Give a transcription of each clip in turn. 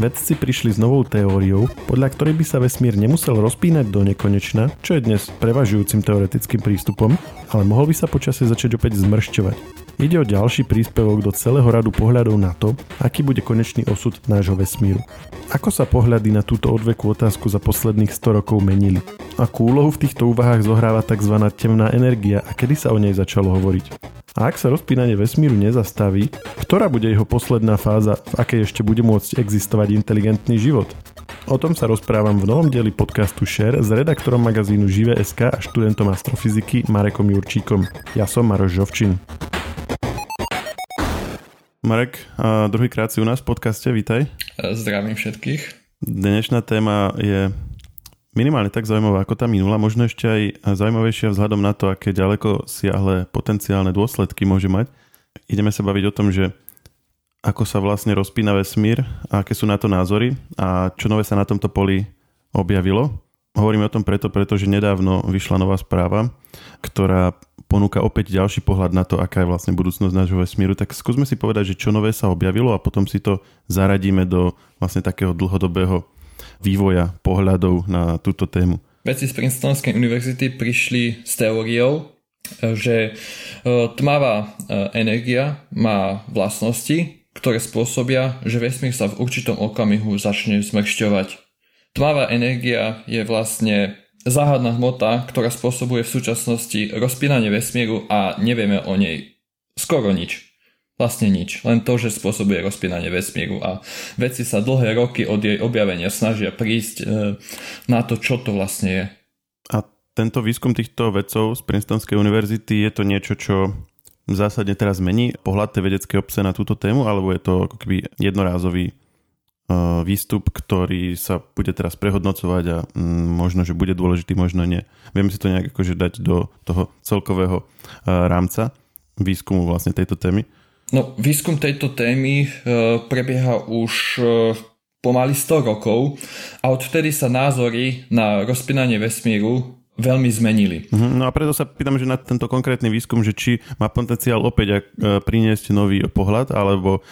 vedci prišli s novou teóriou, podľa ktorej by sa vesmír nemusel rozpínať do nekonečna, čo je dnes prevažujúcim teoretickým prístupom, ale mohol by sa počasie začať opäť zmršťovať. Ide o ďalší príspevok do celého radu pohľadov na to, aký bude konečný osud nášho vesmíru. Ako sa pohľady na túto odvekú otázku za posledných 100 rokov menili? Akú úlohu v týchto úvahách zohráva tzv. temná energia a kedy sa o nej začalo hovoriť? A ak sa rozpínanie vesmíru nezastaví, ktorá bude jeho posledná fáza, v akej ešte bude môcť existovať inteligentný život? O tom sa rozprávam v novom dieli podcastu Share s redaktorom magazínu Žive.sk a študentom astrofyziky Marekom Jurčíkom. Ja som Maroš Žovčin. Marek, druhýkrát si u nás v podcaste, vítaj. Zdravím všetkých. Dnešná téma je minimálne tak zaujímavá ako tá minula, možno ešte aj zaujímavejšia vzhľadom na to, aké ďaleko siahle potenciálne dôsledky môže mať. Ideme sa baviť o tom, že ako sa vlastne rozpína vesmír a aké sú na to názory a čo nové sa na tomto poli objavilo. Hovoríme o tom preto, pretože nedávno vyšla nová správa, ktorá ponúka opäť ďalší pohľad na to, aká je vlastne budúcnosť nášho vesmíru. Tak skúsme si povedať, že čo nové sa objavilo a potom si to zaradíme do vlastne takého dlhodobého vývoja pohľadov na túto tému. Vedci z Princetonskej univerzity prišli s teóriou, že e, tmavá e, energia má vlastnosti, ktoré spôsobia, že vesmír sa v určitom okamihu začne zmršťovať. Tmavá energia je vlastne záhadná hmota, ktorá spôsobuje v súčasnosti rozpínanie vesmíru a nevieme o nej skoro nič. Vlastne nič, len to, že spôsobuje rozpínanie vesmíru a vedci sa dlhé roky od jej objavenia snažia prísť e, na to, čo to vlastne je. A tento výskum týchto vedcov z Princetonskej univerzity je to niečo, čo zásadne teraz mení pohľad tej vedeckej obce na túto tému, alebo je to ako keby jednorázový e, výstup, ktorý sa bude teraz prehodnocovať a mm, možno, že bude dôležitý, možno nie. Vieme si to nejak akože dať do toho celkového e, rámca výskumu vlastne tejto témy. No, výskum tejto témy e, prebieha už e, pomaly 100 rokov a odvtedy sa názory na rozpínanie vesmíru veľmi zmenili. Mhm, no a preto sa pýtam, že na tento konkrétny výskum, že či má potenciál opäť e, priniesť nový pohľad, alebo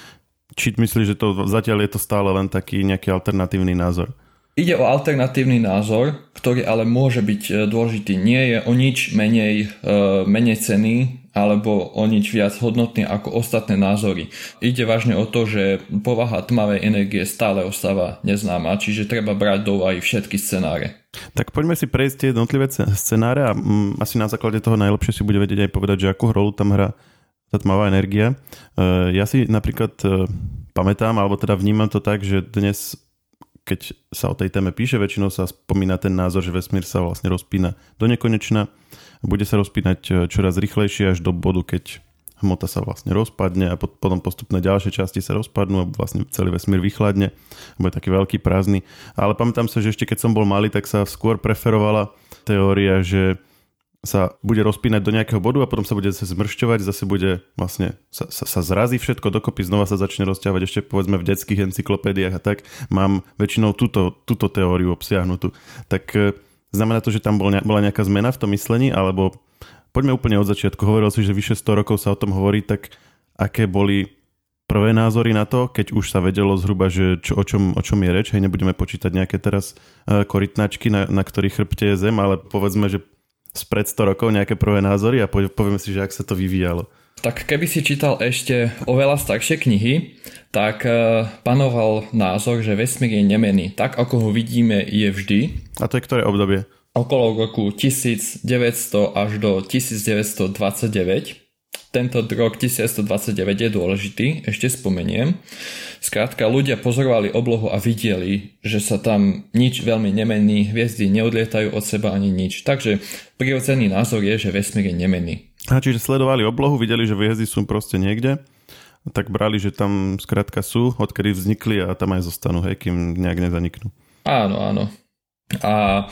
či myslíš, že to zatiaľ je to stále len taký nejaký alternatívny názor? Ide o alternatívny názor, ktorý ale môže byť e, dôležitý. Nie je o nič menej, e, menej cený alebo o nič viac hodnotný ako ostatné názory. Ide vážne o to, že povaha tmavej energie stále ostáva neznáma, čiže treba brať do úvahy všetky scenáre. Tak poďme si prejsť tie jednotlivé scenáre a mm, asi na základe toho najlepšie si bude vedieť aj povedať, že akú rolu tam hrá tá tmavá energia. E, ja si napríklad pamätám, alebo teda vnímam to tak, že dnes keď sa o tej téme píše, väčšinou sa spomína ten názor, že vesmír sa vlastne rozpína do nekonečna. Bude sa rozpínať e, čoraz rýchlejšie až do bodu, keď hmota sa vlastne rozpadne a potom postupné ďalšie časti sa rozpadnú a vlastne celý vesmír vychladne. Bude taký veľký prázdny. Ale pamätám sa, že ešte keď som bol malý, tak sa skôr preferovala teória, že sa bude rozpínať do nejakého bodu a potom sa bude zmršťovať, zase bude vlastne sa, sa, sa zrazí všetko dokopy, znova sa začne rozťahovať ešte povedzme v detských encyklopédiách a tak. Mám väčšinou túto, túto teóriu obsiahnutú. Tak e, znamená to, že tam bol, bola nejaká zmena v tom myslení, alebo poďme úplne od začiatku. Hovoril si, že vyše 100 rokov sa o tom hovorí, tak aké boli prvé názory na to, keď už sa vedelo zhruba, že čo, o, čom, o čom je reč, hej, nebudeme počítať nejaké teraz uh, korytnačky, na, na ktorých chrbte je zem, ale povedzme, že spred 100 rokov nejaké prvé názory a povieme si, že ak sa to vyvíjalo. Tak keby si čítal ešte oveľa staršie knihy, tak uh, panoval názor, že vesmír je nemený. Tak ako ho vidíme je vždy. A to je ktoré obdobie? Okolo roku 1900 až do 1929 tento rok 1929 je dôležitý, ešte spomeniem. Skrátka, ľudia pozorovali oblohu a videli, že sa tam nič veľmi nemení, hviezdy neodlietajú od seba ani nič. Takže prirodzený názor je, že vesmír je nemenný. A čiže sledovali oblohu, videli, že hviezdy sú proste niekde, tak brali, že tam skrátka sú, odkedy vznikli a tam aj zostanú, hej, kým nejak nezaniknú. Áno, áno. A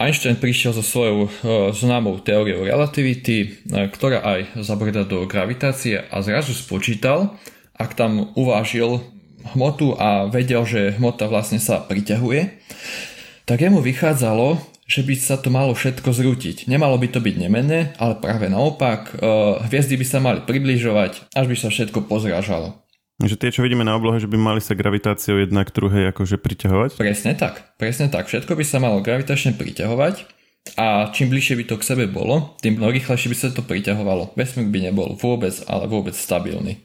Einstein prišiel so svojou uh, známou teóriou relativity, uh, ktorá aj zabrda do gravitácie a zrazu spočítal, ak tam uvážil hmotu a vedel, že hmota vlastne sa priťahuje, tak jemu vychádzalo, že by sa to malo všetko zrútiť. Nemalo by to byť nemenné, ale práve naopak, uh, hviezdy by sa mali približovať, až by sa všetko pozrážalo. Že tie, čo vidíme na oblohe, že by mali sa gravitáciou jednak druhej akože priťahovať? Presne tak, presne tak. Všetko by sa malo gravitačne priťahovať a čím bližšie by to k sebe bolo, tým rýchlejšie by sa to priťahovalo. Vesmír by nebol vôbec, ale vôbec stabilný.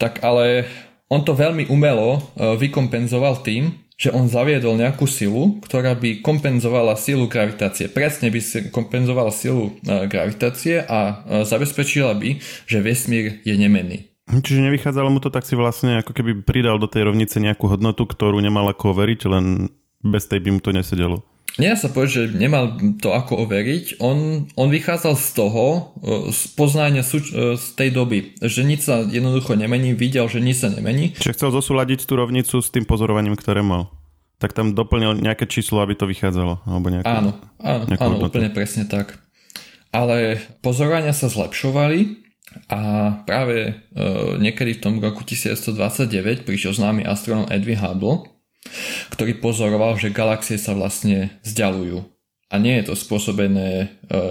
Tak ale on to veľmi umelo e, vykompenzoval tým, že on zaviedol nejakú silu, ktorá by kompenzovala silu gravitácie. Presne by si kompenzovala silu e, gravitácie a e, zabezpečila by, že vesmír je nemenný. Čiže nevychádzalo mu to, tak si vlastne ako keby pridal do tej rovnice nejakú hodnotu, ktorú nemal ako overiť, len bez tej by mu to nesedelo. Nie sa povedať, že nemal to ako overiť. On, on vychádzal z toho, e, z poznania e, z tej doby, že nič sa jednoducho nemení, videl, že nič sa nemení. Čiže chcel zosúľadiť tú rovnicu s tým pozorovaním, ktoré mal. Tak tam doplnil nejaké číslo, aby to vychádzalo. Alebo nejakú, áno, áno, áno úplne presne tak. Ale pozorovania sa zlepšovali a práve e, niekedy v tom roku 1929 prišiel známy astronom Edwin Hubble, ktorý pozoroval, že galaxie sa vlastne vzdialujú. A nie je to spôsobené e,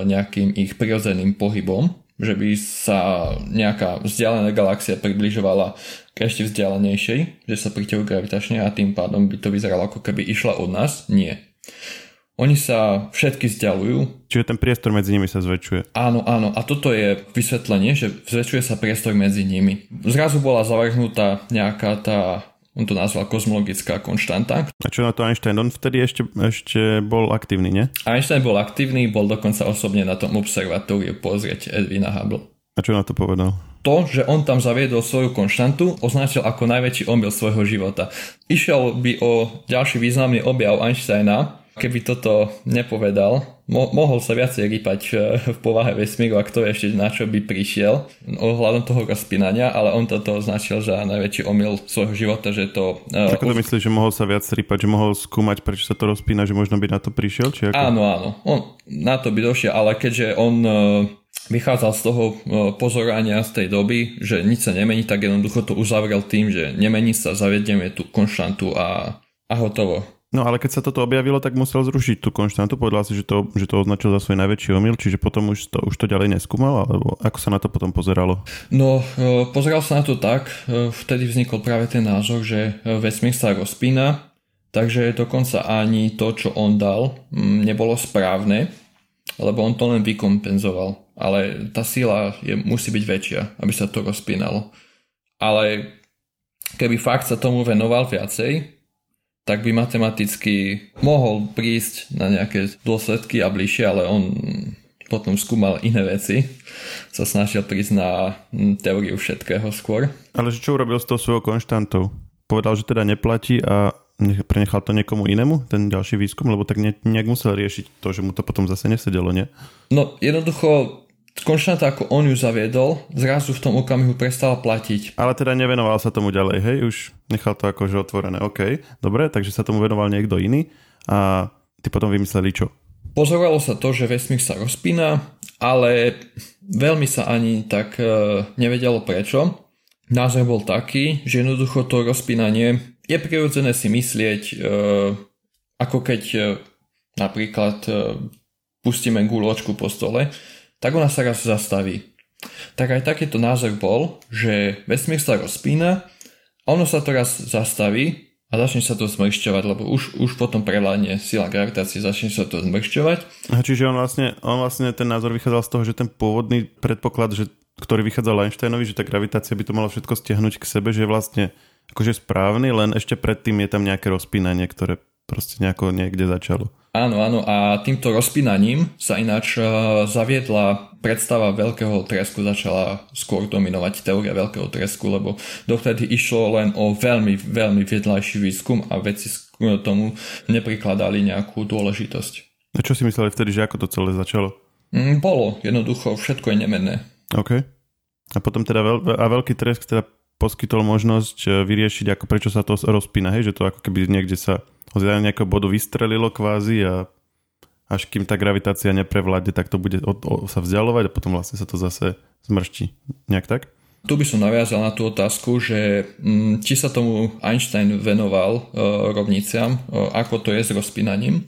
nejakým ich prirodzeným pohybom, že by sa nejaká vzdialená galaxia približovala k ešte vzdialenejšej, že sa priťahujú gravitačne a tým pádom by to vyzeralo ako keby išla od nás. Nie. Oni sa všetky vzdialujú. Čiže ten priestor medzi nimi sa zväčšuje. Áno, áno. A toto je vysvetlenie, že zväčšuje sa priestor medzi nimi. Zrazu bola zavrhnutá nejaká tá on to nazval kozmologická konštanta. A čo na to Einstein? On vtedy ešte, ešte bol aktívny, nie? Einstein bol aktívny, bol dokonca osobne na tom observatóriu pozrieť Edwina Hubble. A čo na to povedal? To, že on tam zaviedol svoju konštantu, označil ako najväčší omyl svojho života. Išiel by o ďalší významný objav Einsteina, keby toto nepovedal, mo- mohol sa viacej rýpať e, v povahe vesmíru a kto ešte na čo by prišiel ohľadom toho rozpínania, ale on toto označil za najväčší omyl svojho života, že to... Uh, ako to už... myslíš, že mohol sa viac rýpať, že mohol skúmať, prečo sa to rozpína, že možno by na to prišiel? Či ako? Áno, áno, on na to by došiel, ale keďže on uh, vychádzal z toho pozorovania z tej doby, že nič sa nemení, tak jednoducho to uzavrel tým, že nemení sa, zavedieme tú konštantu a, a hotovo. No ale keď sa toto objavilo, tak musel zrušiť tú konštantu. Povedal si, že to, že to označil za svoj najväčší omyl, čiže potom už to, už to ďalej neskúmal, alebo ako sa na to potom pozeralo? No, e, pozeral sa na to tak, e, vtedy vznikol práve ten názor, že e, vesmír sa rozpína, takže dokonca ani to, čo on dal, nebolo správne, lebo on to len vykompenzoval. Ale tá sila je, musí byť väčšia, aby sa to rozpínalo. Ale keby fakt sa tomu venoval viacej, tak by matematicky mohol prísť na nejaké dôsledky a bližšie, ale on potom skúmal iné veci, sa snažil prísť na hm, teóriu všetkého skôr. Ale čo urobil s tou svojou konštantou? Povedal, že teda neplatí a prenechal to niekomu inému, ten ďalší výskum, lebo tak nejak musel riešiť to, že mu to potom zase nesedelo, nie? No jednoducho konštanta, ako on ju zaviedol, zrazu v tom okamihu prestala platiť. Ale teda nevenoval sa tomu ďalej, hej? Už nechal to akože otvorené, OK. Dobre, takže sa tomu venoval niekto iný a ty potom vymysleli čo? Pozorovalo sa to, že vesmír sa rozpína, ale veľmi sa ani tak e, nevedelo prečo. Názor bol taký, že jednoducho to rozpínanie je prirodzené si myslieť, e, ako keď e, napríklad e, pustíme guločku po stole, tak ona sa raz zastaví. Tak aj takýto názor bol, že vesmír sa rozpína ono sa to raz zastaví a začne sa to zmršťovať, lebo už, už potom prelánie sila gravitácie, začne sa to zmršťovať. A čiže on vlastne, on vlastne ten názor vychádzal z toho, že ten pôvodný predpoklad, že, ktorý vychádzal Einsteinovi, že tá gravitácia by to malo všetko stiahnuť k sebe, že vlastne akože správny, len ešte predtým je tam nejaké rozpínanie, ktoré proste nejako niekde začalo. Áno, áno a týmto rozpínaním sa ináč e, zaviedla predstava veľkého tresku, začala skôr dominovať teória veľkého tresku, lebo dovtedy išlo len o veľmi, veľmi vedľajší výskum a vedci tomu neprikladali nejakú dôležitosť. A čo si mysleli vtedy, že ako to celé začalo? Mm, bolo, jednoducho, všetko je nemenné. OK. A potom teda veľ, a veľký tresk teda poskytol možnosť e, vyriešiť, ako prečo sa to rozpína, hej, že to ako keby niekde sa z nejakého bodu vystrelilo kvázi a až kým tá gravitácia neprevládne, tak to bude od, o, sa vzdialovať a potom vlastne sa to zase zmrští. Nejak tak? Tu by som naviazal na tú otázku, že m, mm, či sa tomu Einstein venoval e, rovniciam, e, ako to je s rozpínaním.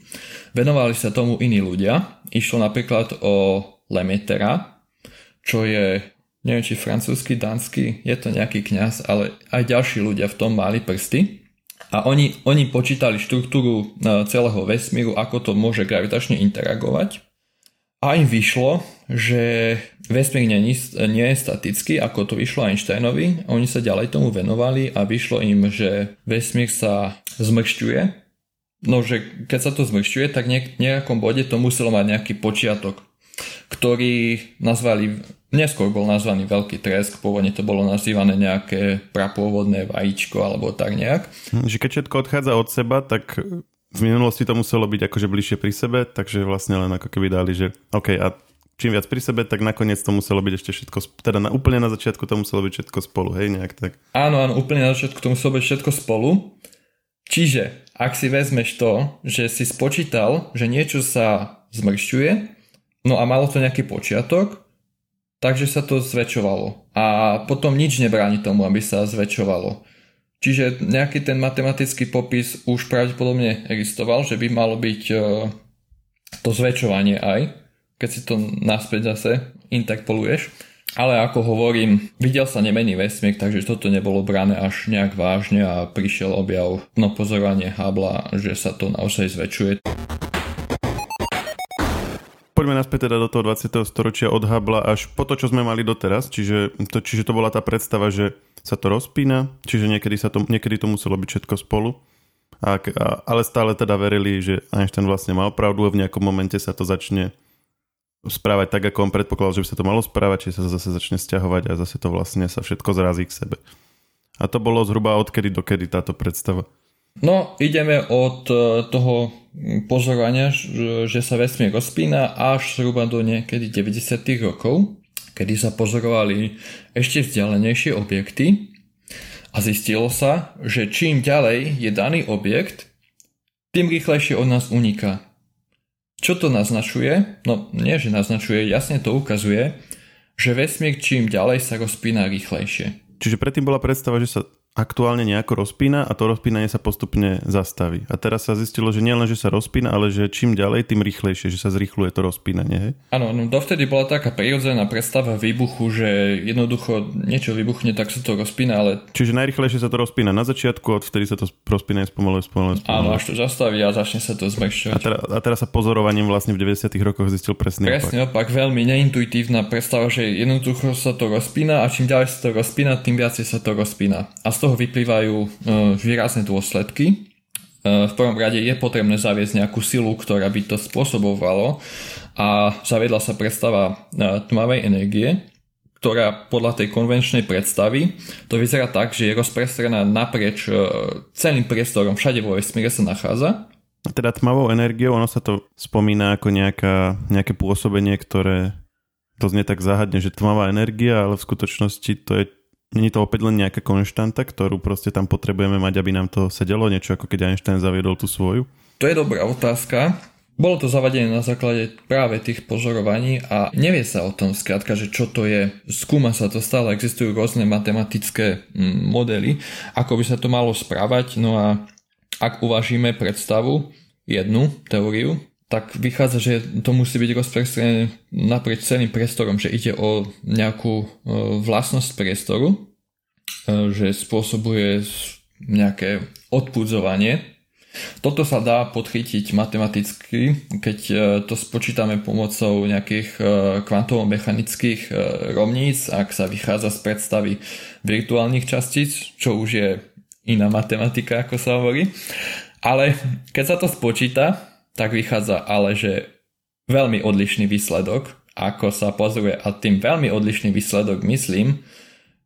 Venovali sa tomu iní ľudia. Išlo napríklad o Lemetera, čo je neviem či francúzsky, dánsky, je to nejaký kňaz, ale aj ďalší ľudia v tom mali prsty. A oni, oni počítali štruktúru e, celého vesmíru, ako to môže gravitačne interagovať. A im vyšlo, že vesmír nie, nie je statický, ako to vyšlo Einsteinovi. Oni sa ďalej tomu venovali a vyšlo im, že vesmír sa zmršťuje. No, že keď sa to zmršťuje, tak v nejakom bode to muselo mať nejaký počiatok, ktorý nazvali, neskôr bol nazvaný veľký tresk, pôvodne to bolo nazývané nejaké prapôvodné vajíčko alebo tak nejak. Že keď všetko odchádza od seba, tak v minulosti to muselo byť akože bližšie pri sebe, takže vlastne len ako keby dali, že OK, a čím viac pri sebe, tak nakoniec to muselo byť ešte všetko, teda na, úplne na začiatku to muselo byť všetko spolu, hej, nejak tak. Áno, áno, úplne na začiatku to muselo byť všetko spolu. Čiže, ak si vezmeš to, že si spočítal, že niečo sa zmršťuje, no a malo to nejaký počiatok, takže sa to zväčšovalo. A potom nič nebráni tomu, aby sa zväčšovalo. Čiže nejaký ten matematický popis už pravdepodobne existoval, že by malo byť e, to zväčšovanie aj, keď si to naspäť zase interpoluješ. Ale ako hovorím, videl sa nemený vesmír, takže toto nebolo brané až nejak vážne a prišiel objav no pozorovanie Hubble, že sa to naozaj zväčšuje. Poďme naspäť teda do toho 20. storočia od Hubble až po to, čo sme mali doteraz, čiže to, čiže to bola tá predstava, že sa to rozpína, čiže niekedy, sa to, niekedy to muselo byť všetko spolu. A, a, ale stále teda verili, že Einstein vlastne mal pravdu a v nejakom momente sa to začne správať tak, ako on predpokladal, že by sa to malo správať, či sa zase začne stiahovať a zase to vlastne sa všetko zrazí k sebe. A to bolo zhruba odkedy dokedy táto predstava. No, ideme od e, toho pozorovania, že sa vesmír rozpína až zhruba do niekedy 90. rokov kedy sa pozorovali ešte vzdialenejšie objekty a zistilo sa, že čím ďalej je daný objekt, tým rýchlejšie od nás uniká. Čo to naznačuje? No nie, že naznačuje, jasne to ukazuje, že vesmír čím ďalej sa rozpína rýchlejšie. Čiže predtým bola predstava, že sa aktuálne nejako rozpína a to rozpínanie sa postupne zastaví. A teraz sa zistilo, že nielen, že sa rozpína, ale že čím ďalej, tým rýchlejšie, že sa zrýchluje to rozpínanie. Áno, no dovtedy bola taká prirodzená predstava výbuchu, že jednoducho niečo vybuchne, tak sa to rozpína, ale... Čiže najrýchlejšie sa to rozpína na začiatku, od vtedy sa to rozpína spomaluje, spomaluje, spomaluje. Áno, až to zastaví a začne sa to zmekšťovať. A, teraz, a teraz sa pozorovaním vlastne v 90 rokoch zistil presný Presne opak. opak. Veľmi neintuitívna predstava, že jednoducho sa to rozpína a čím ďalej sa to rozpína, tým viacej sa to rozpína. A z toho vyplývajú E, výrazné dôsledky. E, v prvom rade je potrebné zaviesť nejakú silu, ktorá by to spôsobovalo a zaviedla sa predstava e, tmavej energie, ktorá podľa tej konvenčnej predstavy to vyzerá tak, že je rozprestrená naprieč celým priestorom, všade vo vesmíre sa nachádza. Teda tmavou energiou, ono sa to spomína ako nejaká, nejaké pôsobenie, ktoré to znie tak záhadne, že tmavá energia, ale v skutočnosti to je Není to opäť len nejaká konštanta, ktorú proste tam potrebujeme mať, aby nám to sedelo? Niečo ako keď Einstein zaviedol tú svoju? To je dobrá otázka. Bolo to zavadené na základe práve tých pozorovaní a nevie sa o tom skrátka, že čo to je. Skúma sa to stále, existujú rôzne matematické mm, modely, ako by sa to malo správať. No a ak uvažíme predstavu, jednu teóriu, tak vychádza, že to musí byť rozprestrené naprieč celým priestorom, že ide o nejakú e, vlastnosť priestoru, e, že spôsobuje nejaké odpudzovanie. Toto sa dá podchytiť matematicky, keď e, to spočítame pomocou nejakých kvantovo-mechanických rovníc, ak sa vychádza z predstavy virtuálnych častíc, čo už je iná matematika, ako sa hovorí. Ale keď sa to spočíta, tak vychádza ale, že veľmi odlišný výsledok, ako sa pozoruje a tým veľmi odlišný výsledok myslím,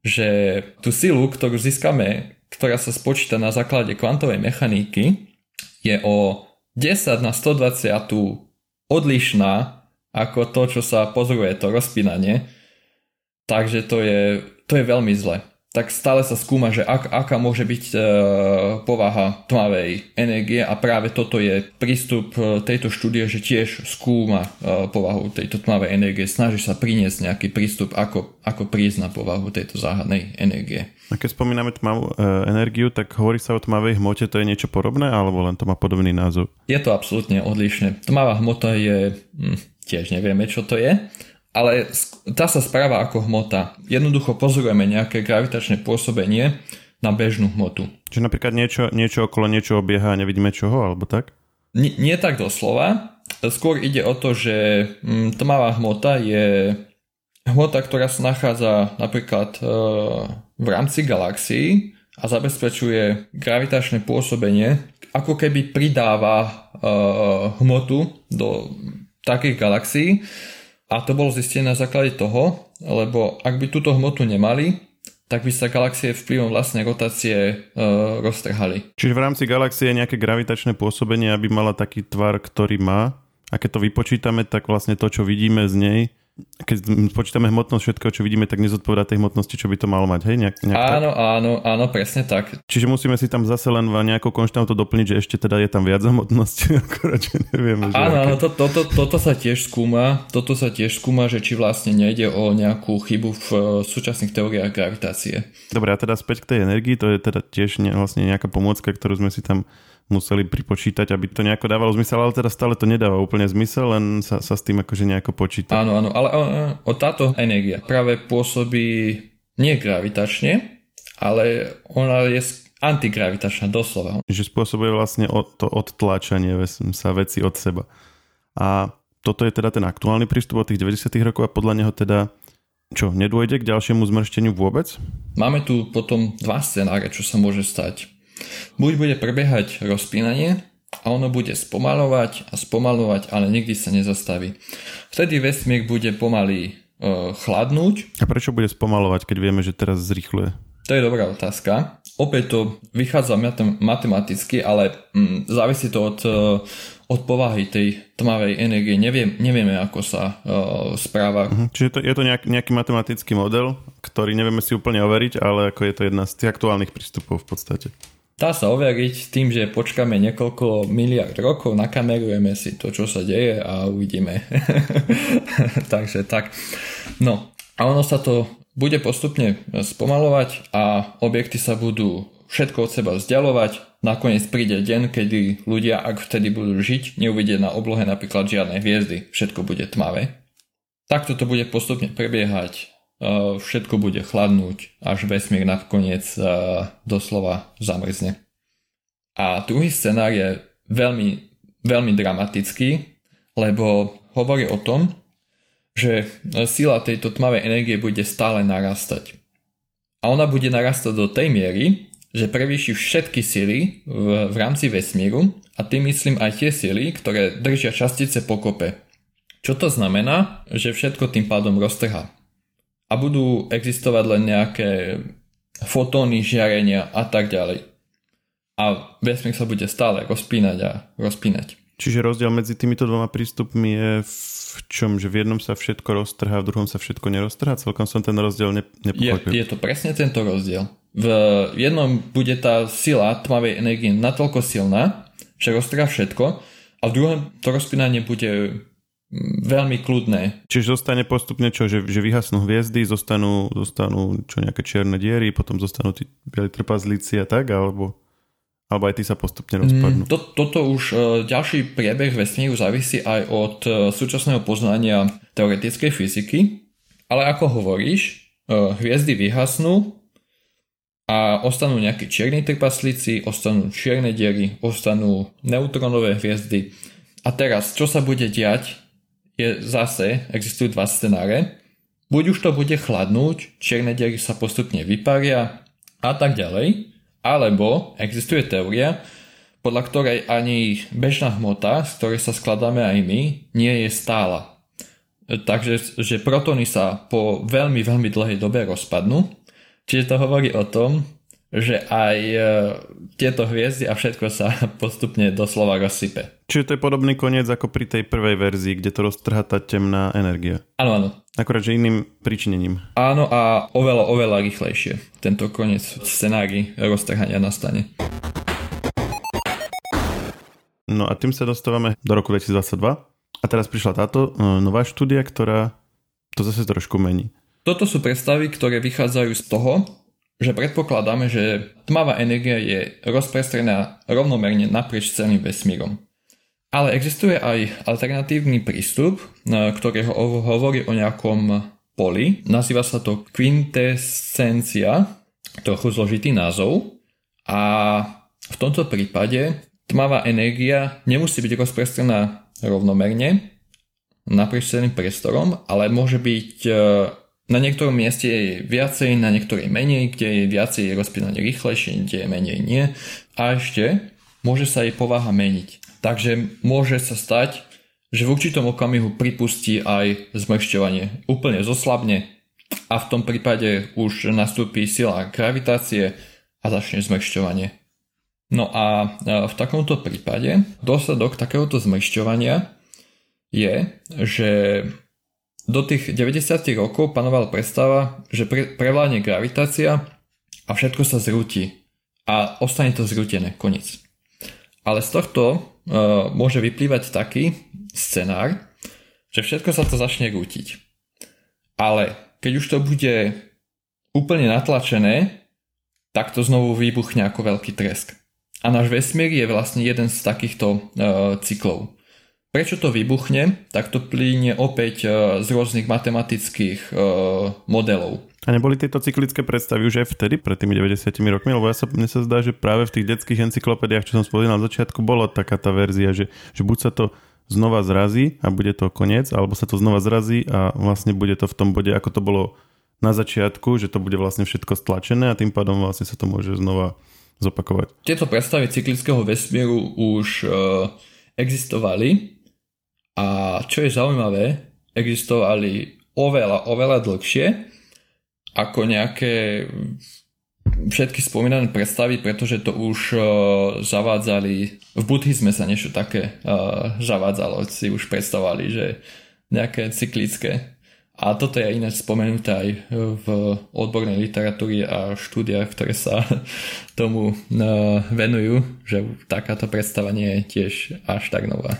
že tú silu, ktorú získame, ktorá sa spočíta na základe kvantovej mechaniky, je o 10 na 120 odlišná ako to, čo sa pozoruje, to rozpínanie. Takže to je, to je veľmi zle tak stále sa skúma, že ak, aká môže byť e, povaha tmavej energie a práve toto je prístup e, tejto štúdie, že tiež skúma e, povahu tejto tmavej energie, snaží sa priniesť nejaký prístup, ako, ako prísť na povahu tejto záhadnej energie. A keď spomíname tmavú e, energiu, tak hovorí sa o tmavej hmote, to je niečo podobné, alebo len to má podobný názov? Je to absolútne odlišné. Tmavá hmota je, hm, tiež nevieme, čo to je, ale tá sa správa ako hmota. Jednoducho pozorujeme nejaké gravitačné pôsobenie na bežnú hmotu. Čiže napríklad niečo, niečo okolo niečo obieha a nevidíme čoho, alebo tak? Nie, nie tak doslova. Skôr ide o to, že mm, tmavá hmota je hmota, ktorá sa nachádza napríklad e, v rámci galaxií a zabezpečuje gravitačné pôsobenie, ako keby pridáva e, hmotu do takých galaxií. A to bolo zistené na základe toho, lebo ak by túto hmotu nemali, tak by sa galaxie vplyvom vlastnej rotácie e, roztrhali. Čiže v rámci galaxie je nejaké gravitačné pôsobenie, aby mala taký tvar, ktorý má. A keď to vypočítame, tak vlastne to, čo vidíme z nej, keď počítame hmotnosť všetkého, čo vidíme, tak nezodpovedá tej hmotnosti, čo by to malo mať, hej? Nejak, nejak áno, tak? áno, áno, presne tak. Čiže musíme si tam zase len nejakou konštantou doplniť, že ešte teda je tam viac hmotnosti, akorát, že nevieme. Že áno, áno, to, to, to, toto sa tiež skúma, toto sa tiež skúma, že či vlastne nejde o nejakú chybu v uh, súčasných teóriách gravitácie. Dobre, a teda späť k tej energii, to je teda tiež ne, vlastne nejaká pomôcka, ktorú sme si tam museli pripočítať, aby to nejako dávalo zmysel, ale teda stále to nedáva úplne zmysel, len sa, sa s tým akože nejako počíta. Áno, áno, ale o, o táto energia práve pôsobí nie gravitačne, ale ona je antigravitačná doslova. Že spôsobuje vlastne od, to odtláčanie sa veci od seba. A toto je teda ten aktuálny prístup od tých 90 rokov a podľa neho teda čo, nedôjde k ďalšiemu zmršteniu vôbec? Máme tu potom dva scenáre, čo sa môže stať. Buď bude prebiehať rozpínanie a ono bude spomalovať a spomalovať, ale nikdy sa nezastaví. Vtedy vesmír bude pomaly e, chladnúť. A prečo bude spomalovať, keď vieme, že teraz zrýchluje? To je dobrá otázka. Opäť to vychádza matematicky, ale mm, závisí to od, e, od povahy tej tmavej energie. Neviem, nevieme, ako sa uh, správa. Uh-huh. Čiže to, je to nejak, nejaký matematický model, ktorý nevieme si úplne overiť, ale ako je to jedna z tých aktuálnych prístupov v podstate. Dá sa overiť tým, že počkáme niekoľko miliard rokov, nakamerujeme si to, čo sa deje a uvidíme. Takže tak. No a ono sa to bude postupne spomalovať a objekty sa budú všetko od seba vzdialovať. Nakoniec príde deň, kedy ľudia, ak vtedy budú žiť, neuvidia na oblohe napríklad žiadne hviezdy. Všetko bude tmavé. Takto to bude postupne prebiehať Eh, všetko bude chladnúť, až vesmír nakoniec eh, doslova zamrzne. A druhý scenár je veľmi, veľmi dramatický, lebo hovorí o tom, že sila tejto tmavej energie bude stále narastať. A ona bude narastať do tej miery, že prevýši všetky sily v, v rámci vesmíru a tým myslím aj tie sily, ktoré držia častice pokope. Čo to znamená? Že všetko tým pádom roztrhá a budú existovať len nejaké fotóny, žiarenia a tak ďalej. A vesmír sa bude stále rozpínať a rozpínať. Čiže rozdiel medzi týmito dvoma prístupmi je v čom? Že v jednom sa všetko roztrhá, v druhom sa všetko neroztrhá? Celkom som ten rozdiel ne- nepochopil. Je, je to presne tento rozdiel. V jednom bude tá sila tmavej energie natoľko silná, že roztrhá všetko a v druhom to rozpínanie bude veľmi kľudné. Čiže zostane postupne čo, že, že vyhasnú hviezdy, zostanú, zostanú čo nejaké čierne diery, potom zostanú tí bieli trpazlíci a tak, alebo, alebo aj tí sa postupne rozpadnú? Mm, to, toto už uh, ďalší priebeh vesmíru závisí aj od uh, súčasného poznania teoretickej fyziky, ale ako hovoríš, uh, hviezdy vyhasnú a ostanú nejakí čierni trpaslíci, ostanú čierne diery, ostanú neutronové hviezdy. A teraz, čo sa bude diať je zase, existujú dva scenáre. Buď už to bude chladnúť, čierne diery sa postupne vyparia a tak ďalej, alebo existuje teória, podľa ktorej ani bežná hmota, z ktorej sa skladáme aj my, nie je stála. Takže že protony sa po veľmi, veľmi dlhej dobe rozpadnú. Čiže to hovorí o tom, že aj e, tieto hviezdy a všetko sa postupne doslova rozsype. Čiže to je podobný koniec ako pri tej prvej verzii, kde to roztrhá tá temná energia. Áno, áno. Akorát, že iným príčinením. Áno a oveľa, oveľa rýchlejšie. Tento koniec scenári roztrhania nastane. No a tým sa dostávame do roku 2022. A teraz prišla táto e, nová štúdia, ktorá to zase trošku mení. Toto sú predstavy, ktoré vychádzajú z toho, že predpokladáme, že tmavá energia je rozprestrená rovnomerne naprieč celým vesmírom. Ale existuje aj alternatívny prístup, ktorý hovorí o nejakom poli. Nazýva sa to kvintescencia, trochu zložitý názov. A v tomto prípade tmavá energia nemusí byť rozprestrená rovnomerne naprieč celým priestorom, ale môže byť e, na niektorom mieste je viacej, na niektorej menej, kde je viacej rozpínanie rýchlejšie, kde je menej nie. A ešte môže sa jej povaha meniť. Takže môže sa stať, že v určitom okamihu pripustí aj zmršťovanie. Úplne zoslabne a v tom prípade už nastúpi sila gravitácie a začne zmršťovanie. No a v takomto prípade dôsledok takéhoto zmršťovania je, že do tých 90. rokov panovala predstava, že pre, prevládne gravitácia a všetko sa zrúti a ostane to zrútené, koniec. Ale z tohto uh, môže vyplývať taký scenár, že všetko sa to začne rútiť. Ale keď už to bude úplne natlačené, tak to znovu vybuchne ako veľký tresk. A náš vesmír je vlastne jeden z takýchto uh, cyklov. Prečo to vybuchne? Tak to plíne opäť uh, z rôznych matematických uh, modelov. A neboli tieto cyklické predstavy už aj vtedy, pred tými 90 rokmi? Lebo ja sa, mne sa zdá, že práve v tých detských encyklopédiách, čo som spomínal na začiatku, bolo taká tá verzia, že, že buď sa to znova zrazí a bude to koniec, alebo sa to znova zrazí a vlastne bude to v tom bode, ako to bolo na začiatku, že to bude vlastne všetko stlačené a tým pádom vlastne sa to môže znova zopakovať. Tieto predstavy cyklického vesmíru už uh, existovali a čo je zaujímavé, existovali oveľa, oveľa dlhšie ako nejaké všetky spomínané predstavy, pretože to už uh, zavádzali, v buddhizme sa niečo také uh, zavádzalo, si už predstavovali, že nejaké cyklické. A toto je iné spomenuté aj v odbornej literatúre a štúdiách, ktoré sa tomu uh, venujú, že takáto predstava nie je tiež až tak nová.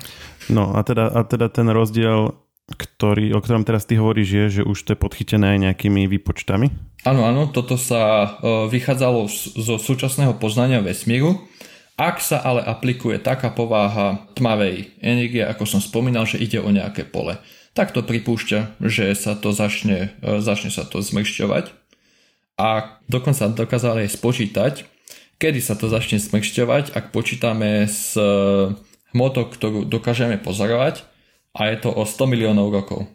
No a teda, a teda ten rozdiel ktorý, o ktorom teraz ty hovoríš, je, že už to je podchytené aj nejakými výpočtami? Áno, áno, toto sa e, vychádzalo zo súčasného poznania vesmíru. Ak sa ale aplikuje taká pováha tmavej energie, ako som spomínal, že ide o nejaké pole, tak to pripúšťa, že sa to začne, e, začne sa to zmršťovať. A dokonca dokázali aj spočítať, kedy sa to začne zmršťovať, ak počítame s e, hmotou, ktorú dokážeme pozorovať, a je to o 100 miliónov rokov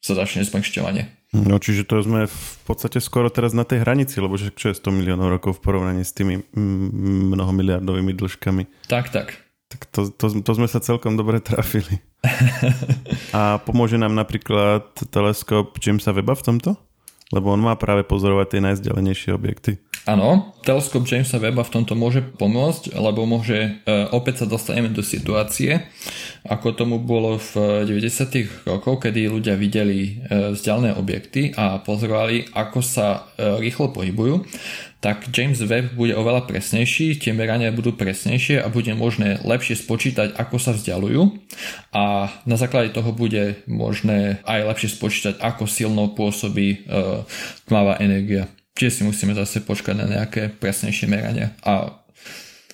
sa začne zmršťovanie. No čiže to sme v podstate skoro teraz na tej hranici, lebo že čo je 100 miliónov rokov v porovnaní s tými mnohomiliardovými dĺžkami. Tak, tak. Tak to, to, to sme sa celkom dobre trafili. A pomôže nám napríklad teleskop Jamesa Weba v tomto? Lebo on má práve pozorovať tie najzdelenejšie objekty. Áno, teleskop Jamesa Weba v tomto môže pomôcť, lebo môže, e, opäť sa dostaneme do situácie, ako tomu bolo v 90. rokoch, kedy ľudia videli e, vzdialené objekty a pozorovali, ako sa e, rýchlo pohybujú, tak James Webb bude oveľa presnejší, tie merania budú presnejšie a bude možné lepšie spočítať, ako sa vzdialujú a na základe toho bude možné aj lepšie spočítať, ako silno pôsobí tmavá energia. Čiže si musíme zase počkať na nejaké presnejšie merania a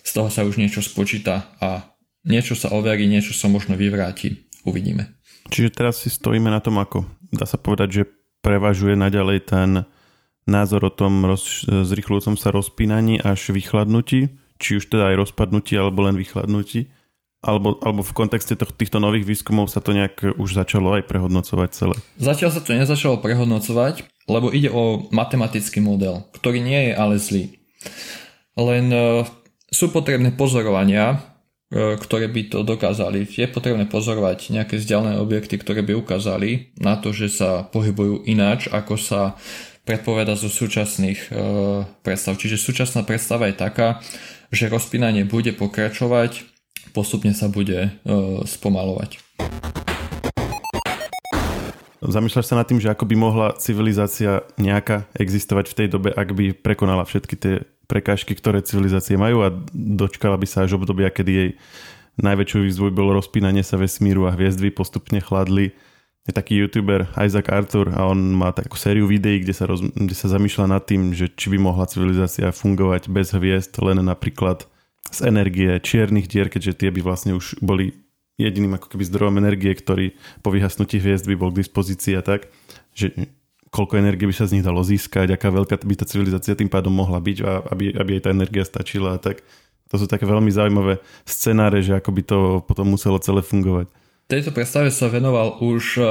z toho sa už niečo spočíta a niečo sa overí, niečo sa možno vyvráti. Uvidíme. Čiže teraz si stojíme na tom ako? Dá sa povedať, že prevažuje naďalej ten názor o tom roz, zrychlujúcom sa rozpínaní až vychladnutí, či už teda aj rozpadnutí alebo len vychladnutí? Alebo, alebo v kontexte týchto nových výskumov sa to nejak už začalo aj prehodnocovať celé? Zatiaľ sa to nezačalo prehodnocovať lebo ide o matematický model, ktorý nie je ale zlý. Len e, sú potrebné pozorovania, e, ktoré by to dokázali. Je potrebné pozorovať nejaké vzdialené objekty, ktoré by ukázali na to, že sa pohybujú ináč, ako sa predpoveda zo súčasných e, predstav. Čiže súčasná predstava je taká, že rozpínanie bude pokračovať, postupne sa bude spomalovať. Zamýšľaš sa nad tým, že ako by mohla civilizácia nejaká existovať v tej dobe, ak by prekonala všetky tie prekážky, ktoré civilizácie majú a dočkala by sa až obdobia, kedy jej najväčší výzvoj bolo rozpínanie sa vesmíru a hviezdvy postupne chladli. Je taký youtuber Isaac Arthur a on má takú sériu videí, kde sa, roz, kde sa zamýšľa nad tým, že či by mohla civilizácia fungovať bez hviezd, len napríklad z energie čiernych dier, keďže tie by vlastne už boli jediným ako keby zdrojom energie, ktorý po vyhasnutí hviezd by bol k dispozícii a tak, že koľko energie by sa z nich dalo získať, aká veľká by tá civilizácia tým pádom mohla byť, aby, aby jej tá energia stačila a tak. To sú také veľmi zaujímavé scenáre, že ako by to potom muselo celé fungovať. Tejto predstave sa venoval už e,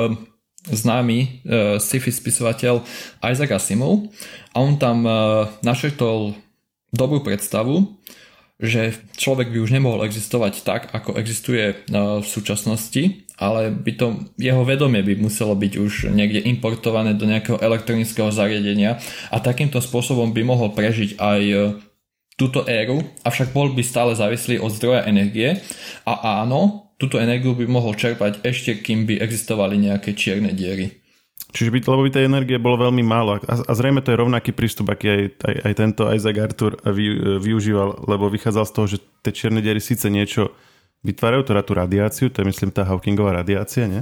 známy uh, sci-fi spisovateľ Isaac Asimov a on tam uh, našetol dobrú predstavu, že človek by už nemohol existovať tak, ako existuje uh, v súčasnosti, ale by to, jeho vedomie by muselo byť už niekde importované do nejakého elektronického zariadenia a takýmto spôsobom by mohol prežiť aj e, túto éru, avšak bol by stále závislý od zdroja energie a áno, túto energiu by mohol čerpať ešte, kým by existovali nejaké čierne diery. Čiže by, lebo by tej energie bolo veľmi málo a, a zrejme to je rovnaký prístup, aký aj, aj, aj tento Isaac Arthur vy, využíval, lebo vychádzal z toho, že tie čierne diery síce niečo vytvárajú teda tú radiáciu, to je myslím tá Hawkingová radiácia, nie?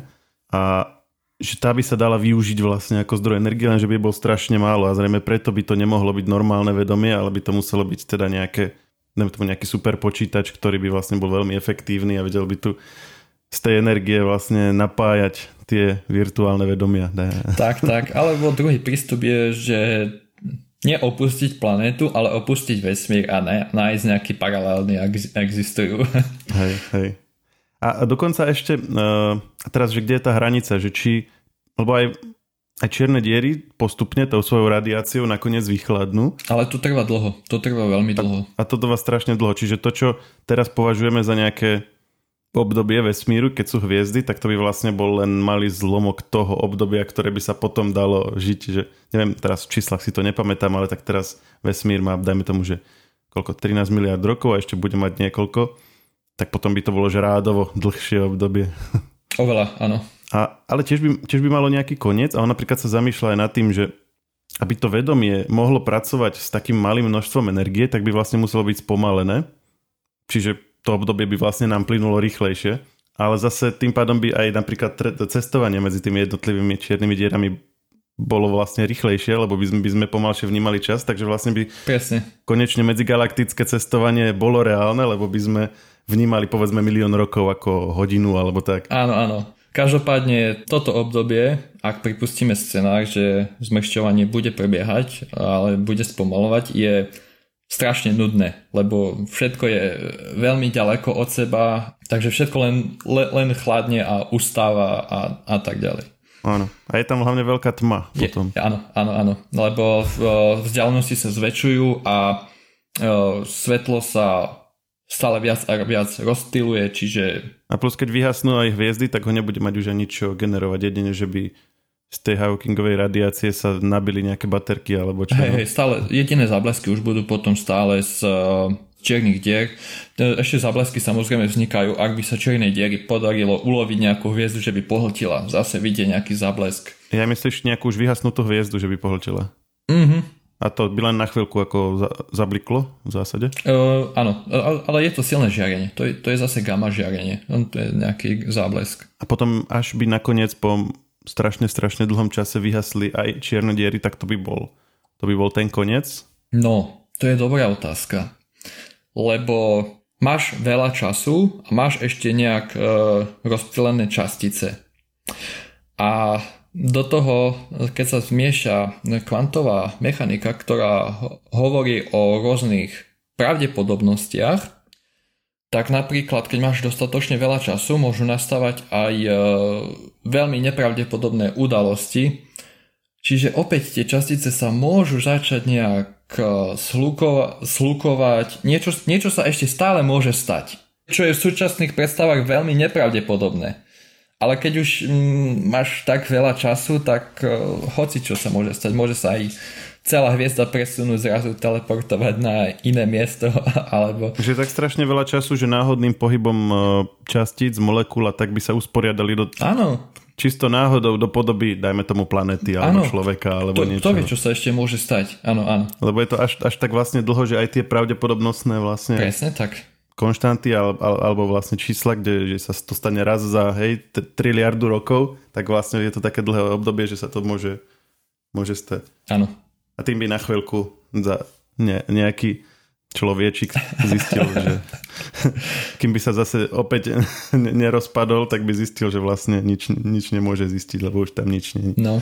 A že tá by sa dala využiť vlastne ako zdroj energie, lenže by bol strašne málo a zrejme preto by to nemohlo byť normálne vedomie, ale by to muselo byť teda nejaké, neviem tomu nejaký super počítač, ktorý by vlastne bol veľmi efektívny a vedel by tu z tej energie vlastne napájať tie virtuálne vedomia. Ne? Tak, tak, alebo druhý prístup je, že neopustiť planétu, ale opustiť vesmír a ne, nájsť nejaký paralelný, ak existujú. Hej, hej. A dokonca ešte, uh, teraz, že kde je tá hranica, že či, lebo aj, aj čierne diery postupne tou svojou radiáciou nakoniec vychladnú. Ale to trvá dlho, to trvá veľmi dlho. A, a to trvá strašne dlho, čiže to, čo teraz považujeme za nejaké obdobie vesmíru, keď sú hviezdy, tak to by vlastne bol len malý zlomok toho obdobia, ktoré by sa potom dalo žiť. Že, neviem, teraz v číslach si to nepamätám, ale tak teraz vesmír má, dajme tomu, že koľko, 13 miliard rokov a ešte bude mať niekoľko, tak potom by to bolo že rádovo dlhšie obdobie. Oveľa, áno. A, ale tiež by, tiež by malo nejaký koniec a on napríklad sa zamýšľa aj nad tým, že aby to vedomie mohlo pracovať s takým malým množstvom energie, tak by vlastne muselo byť spomalené. Čiže to obdobie by vlastne nám plynulo rýchlejšie. Ale zase tým pádom by aj napríklad cestovanie medzi tými jednotlivými čiernymi dierami bolo vlastne rýchlejšie, lebo by sme, by sme pomalšie vnímali čas, takže vlastne by Presne. konečne medzigalaktické cestovanie bolo reálne, lebo by sme vnímali povedzme milión rokov ako hodinu alebo tak. Áno, áno. Každopádne toto obdobie, ak pripustíme scenár, že zmršťovanie bude prebiehať, ale bude spomalovať, je strašne nudné, lebo všetko je veľmi ďaleko od seba, takže všetko len, len, len chladne a ustáva a, a tak ďalej. Áno. A je tam hlavne veľká tma je, potom. Áno, áno, áno. Lebo vzdialenosti sa zväčšujú a svetlo sa stále viac a viac rozstyluje, čiže... A plus keď vyhasnú aj hviezdy, tak ho nebude mať už ani čo generovať. Jedine, že by z tej Hawkingovej radiácie sa nabili nejaké baterky alebo čo. Hej, hej, stále jediné záblesky už budú potom stále z uh, čiernych dier. Ešte záblesky samozrejme vznikajú, ak by sa čiernej diery podarilo uloviť nejakú hviezdu, že by pohltila. Zase vidie nejaký záblesk. Ja myslíš nejakú už vyhasnutú hviezdu, že by pohltila? Mhm. A to by len na chvíľku ako za, zabliklo v zásade? Uh, áno, ale je to silné žiarenie. To je, to je zase gamma žiarenie. To je nejaký záblesk. A potom až by nakoniec po strašne, strašne dlhom čase vyhasli aj čierne diery, tak to by bol, to by bol ten koniec? No, to je dobrá otázka. Lebo máš veľa času a máš ešte nejak e, rozptýlené častice. A do toho, keď sa zmieša kvantová mechanika, ktorá hovorí o rôznych pravdepodobnostiach, tak napríklad, keď máš dostatočne veľa času, môžu nastávať aj e, veľmi nepravdepodobné udalosti. Čiže opäť tie častice sa môžu začať nejak e, slukova- slukovať, niečo, niečo sa ešte stále môže stať, čo je v súčasných predstavách veľmi nepravdepodobné. Ale keď už mm, máš tak veľa času, tak uh, hoci čo sa môže stať. Môže sa aj celá hviezda presunú zrazu teleportovať na iné miesto, alebo... Že tak strašne veľa času, že náhodným pohybom e, častíc, molekúl a tak by sa usporiadali do... Áno. Čisto náhodou do podoby, dajme tomu planety, alebo ano, človeka, alebo to, niečo. To vie, čo sa ešte môže stať. Áno, áno. Lebo je to až, až tak vlastne dlho, že aj tie pravdepodobnostné vlastne... Presne tak. Konštanty alebo, alebo vlastne čísla, kde že sa to stane raz za hej, triliardu rokov, tak vlastne je to také dlhé obdobie, že sa to môže, môže stať. Áno a tým by na chvíľku za ne, nejaký človečik zistil, že kým by sa zase opäť nerozpadol, tak by zistil, že vlastne nič, nič nemôže zistiť, lebo už tam nič nie je. No.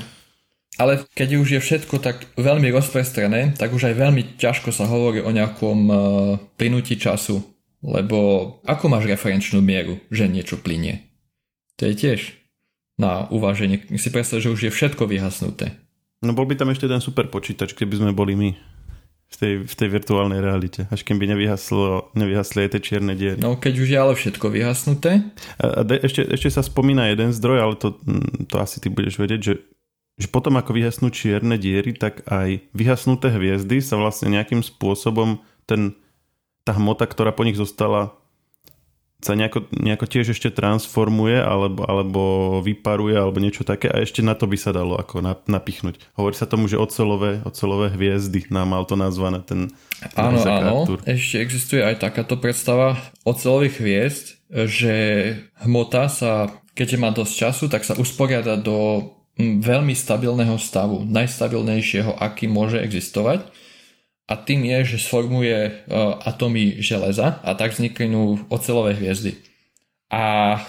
Ale keď už je všetko tak veľmi rozprestrené, tak už aj veľmi ťažko sa hovorí o nejakom uh, plynutí času. Lebo ako máš referenčnú mieru, že niečo plinie? To je tiež na uváženie. Si predstav, že už je všetko vyhasnuté. No bol by tam ešte ten super počítač, keby sme boli my v tej, v tej virtuálnej realite. Až kým by nevyhaslo, nevyhasli aj tie čierne diery. No keď už je ale všetko vyhasnuté. A, a de, ešte, ešte sa spomína jeden zdroj, ale to, to asi ty budeš vedieť, že, že potom ako vyhasnú čierne diery, tak aj vyhasnuté hviezdy sa vlastne nejakým spôsobom ten, tá hmota, ktorá po nich zostala sa nejako, nejako tiež ešte transformuje alebo, alebo vyparuje alebo niečo také a ešte na to by sa dalo ako napichnúť. Hovorí sa tomu, že ocelové, ocelové hviezdy nám mal to nazvané ten Áno, áno, ešte existuje aj takáto predstava ocelových hviezd, že hmota sa, keďže má dosť času, tak sa usporiada do veľmi stabilného stavu, najstabilnejšieho, aký môže existovať a tým je, že sformuje uh, atómy železa a tak vzniknú ocelové hviezdy. A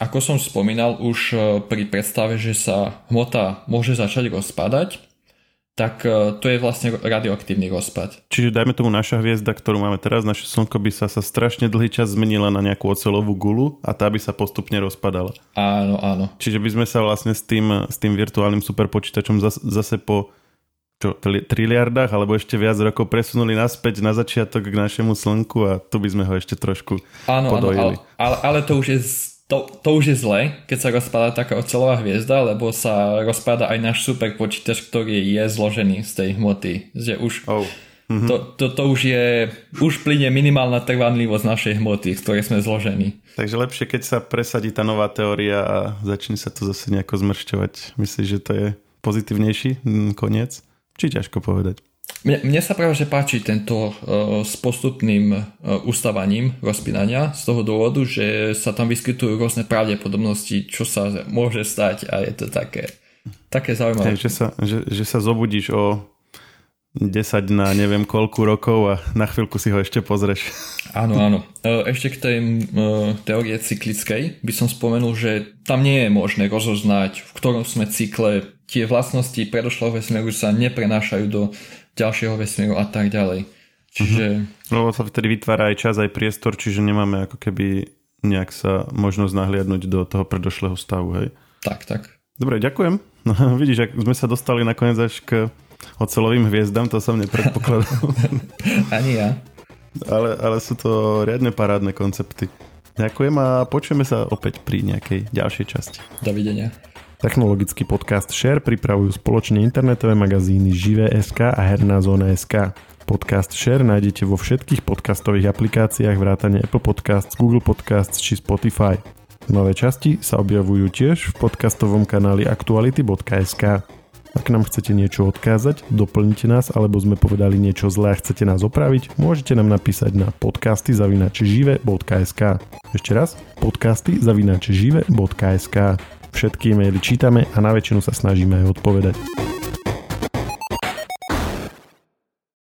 ako som spomínal už uh, pri predstave, že sa hmota môže začať rozpadať, tak uh, to je vlastne radioaktívny rozpad. Čiže dajme tomu naša hviezda, ktorú máme teraz, naše slnko by sa, sa strašne dlhý čas zmenila na nejakú ocelovú gulu a tá by sa postupne rozpadala. Áno, áno. Čiže by sme sa vlastne s tým, s tým virtuálnym superpočítačom zase, zase po čo, triliardách alebo ešte viac rokov presunuli naspäť na začiatok k našemu slnku a tu by sme ho ešte trošku áno, podojili. Áno, ale, ale to už je to, to už je zle, keď sa rozpadá taká ocelová hviezda, lebo sa rozpadá aj náš super počítač, ktorý je zložený z tej hmoty. Že už, oh. mm-hmm. to, to, to už je, už plyne minimálna trvanlivosť našej hmoty, z ktorej sme zložení. Takže lepšie, keď sa presadí tá nová teória a začne sa to zase nejako zmršťovať. Myslíš, že to je pozitívnejší koniec? Či ťažko povedať? Mne, mne sa práve že páči tento uh, s postupným uh, ustavaním rozpínania z toho dôvodu, že sa tam vyskytujú rôzne pravdepodobnosti, čo sa môže stať a je to také, také zaujímavé. Hey, že, sa, že, že sa zobudíš o 10 na neviem koľku rokov a na chvíľku si ho ešte pozrieš. Áno, áno. E, ešte k tej teórie cyklickej by som spomenul, že tam nie je možné rozoznať, v ktorom sme cykle tie vlastnosti predošlého vesmíru sa neprenášajú do ďalšieho vesmíru a tak ďalej. Čiže... Uh-huh. Lebo sa vtedy vytvára aj čas, aj priestor, čiže nemáme ako keby nejak sa možnosť nahliadnúť do toho predošlého stavu, hej? Tak, tak. Dobre, ďakujem. No, vidíš, ak sme sa dostali nakoniec až k ocelovým hviezdam, to som nepredpokladal. Ani ja. Ale, ale sú to riadne parádne koncepty. Ďakujem a počujeme sa opäť pri nejakej ďalšej časti. Dovidenia. Technologický podcast Share pripravujú spoločne internetové magazíny Živé.sk a Herná zóna.sk. Podcast Share nájdete vo všetkých podcastových aplikáciách vrátane Apple Podcasts, Google Podcasts či Spotify. Nové časti sa objavujú tiež v podcastovom kanáli aktuality.sk. Ak nám chcete niečo odkázať, doplnite nás, alebo sme povedali niečo zlé a chcete nás opraviť, môžete nám napísať na podcasty zavinačžive.sk. Ešte raz, podcasty zavinačžive.sk. Všetky e-maily čítame a na väčšinu sa snažíme aj odpovedať.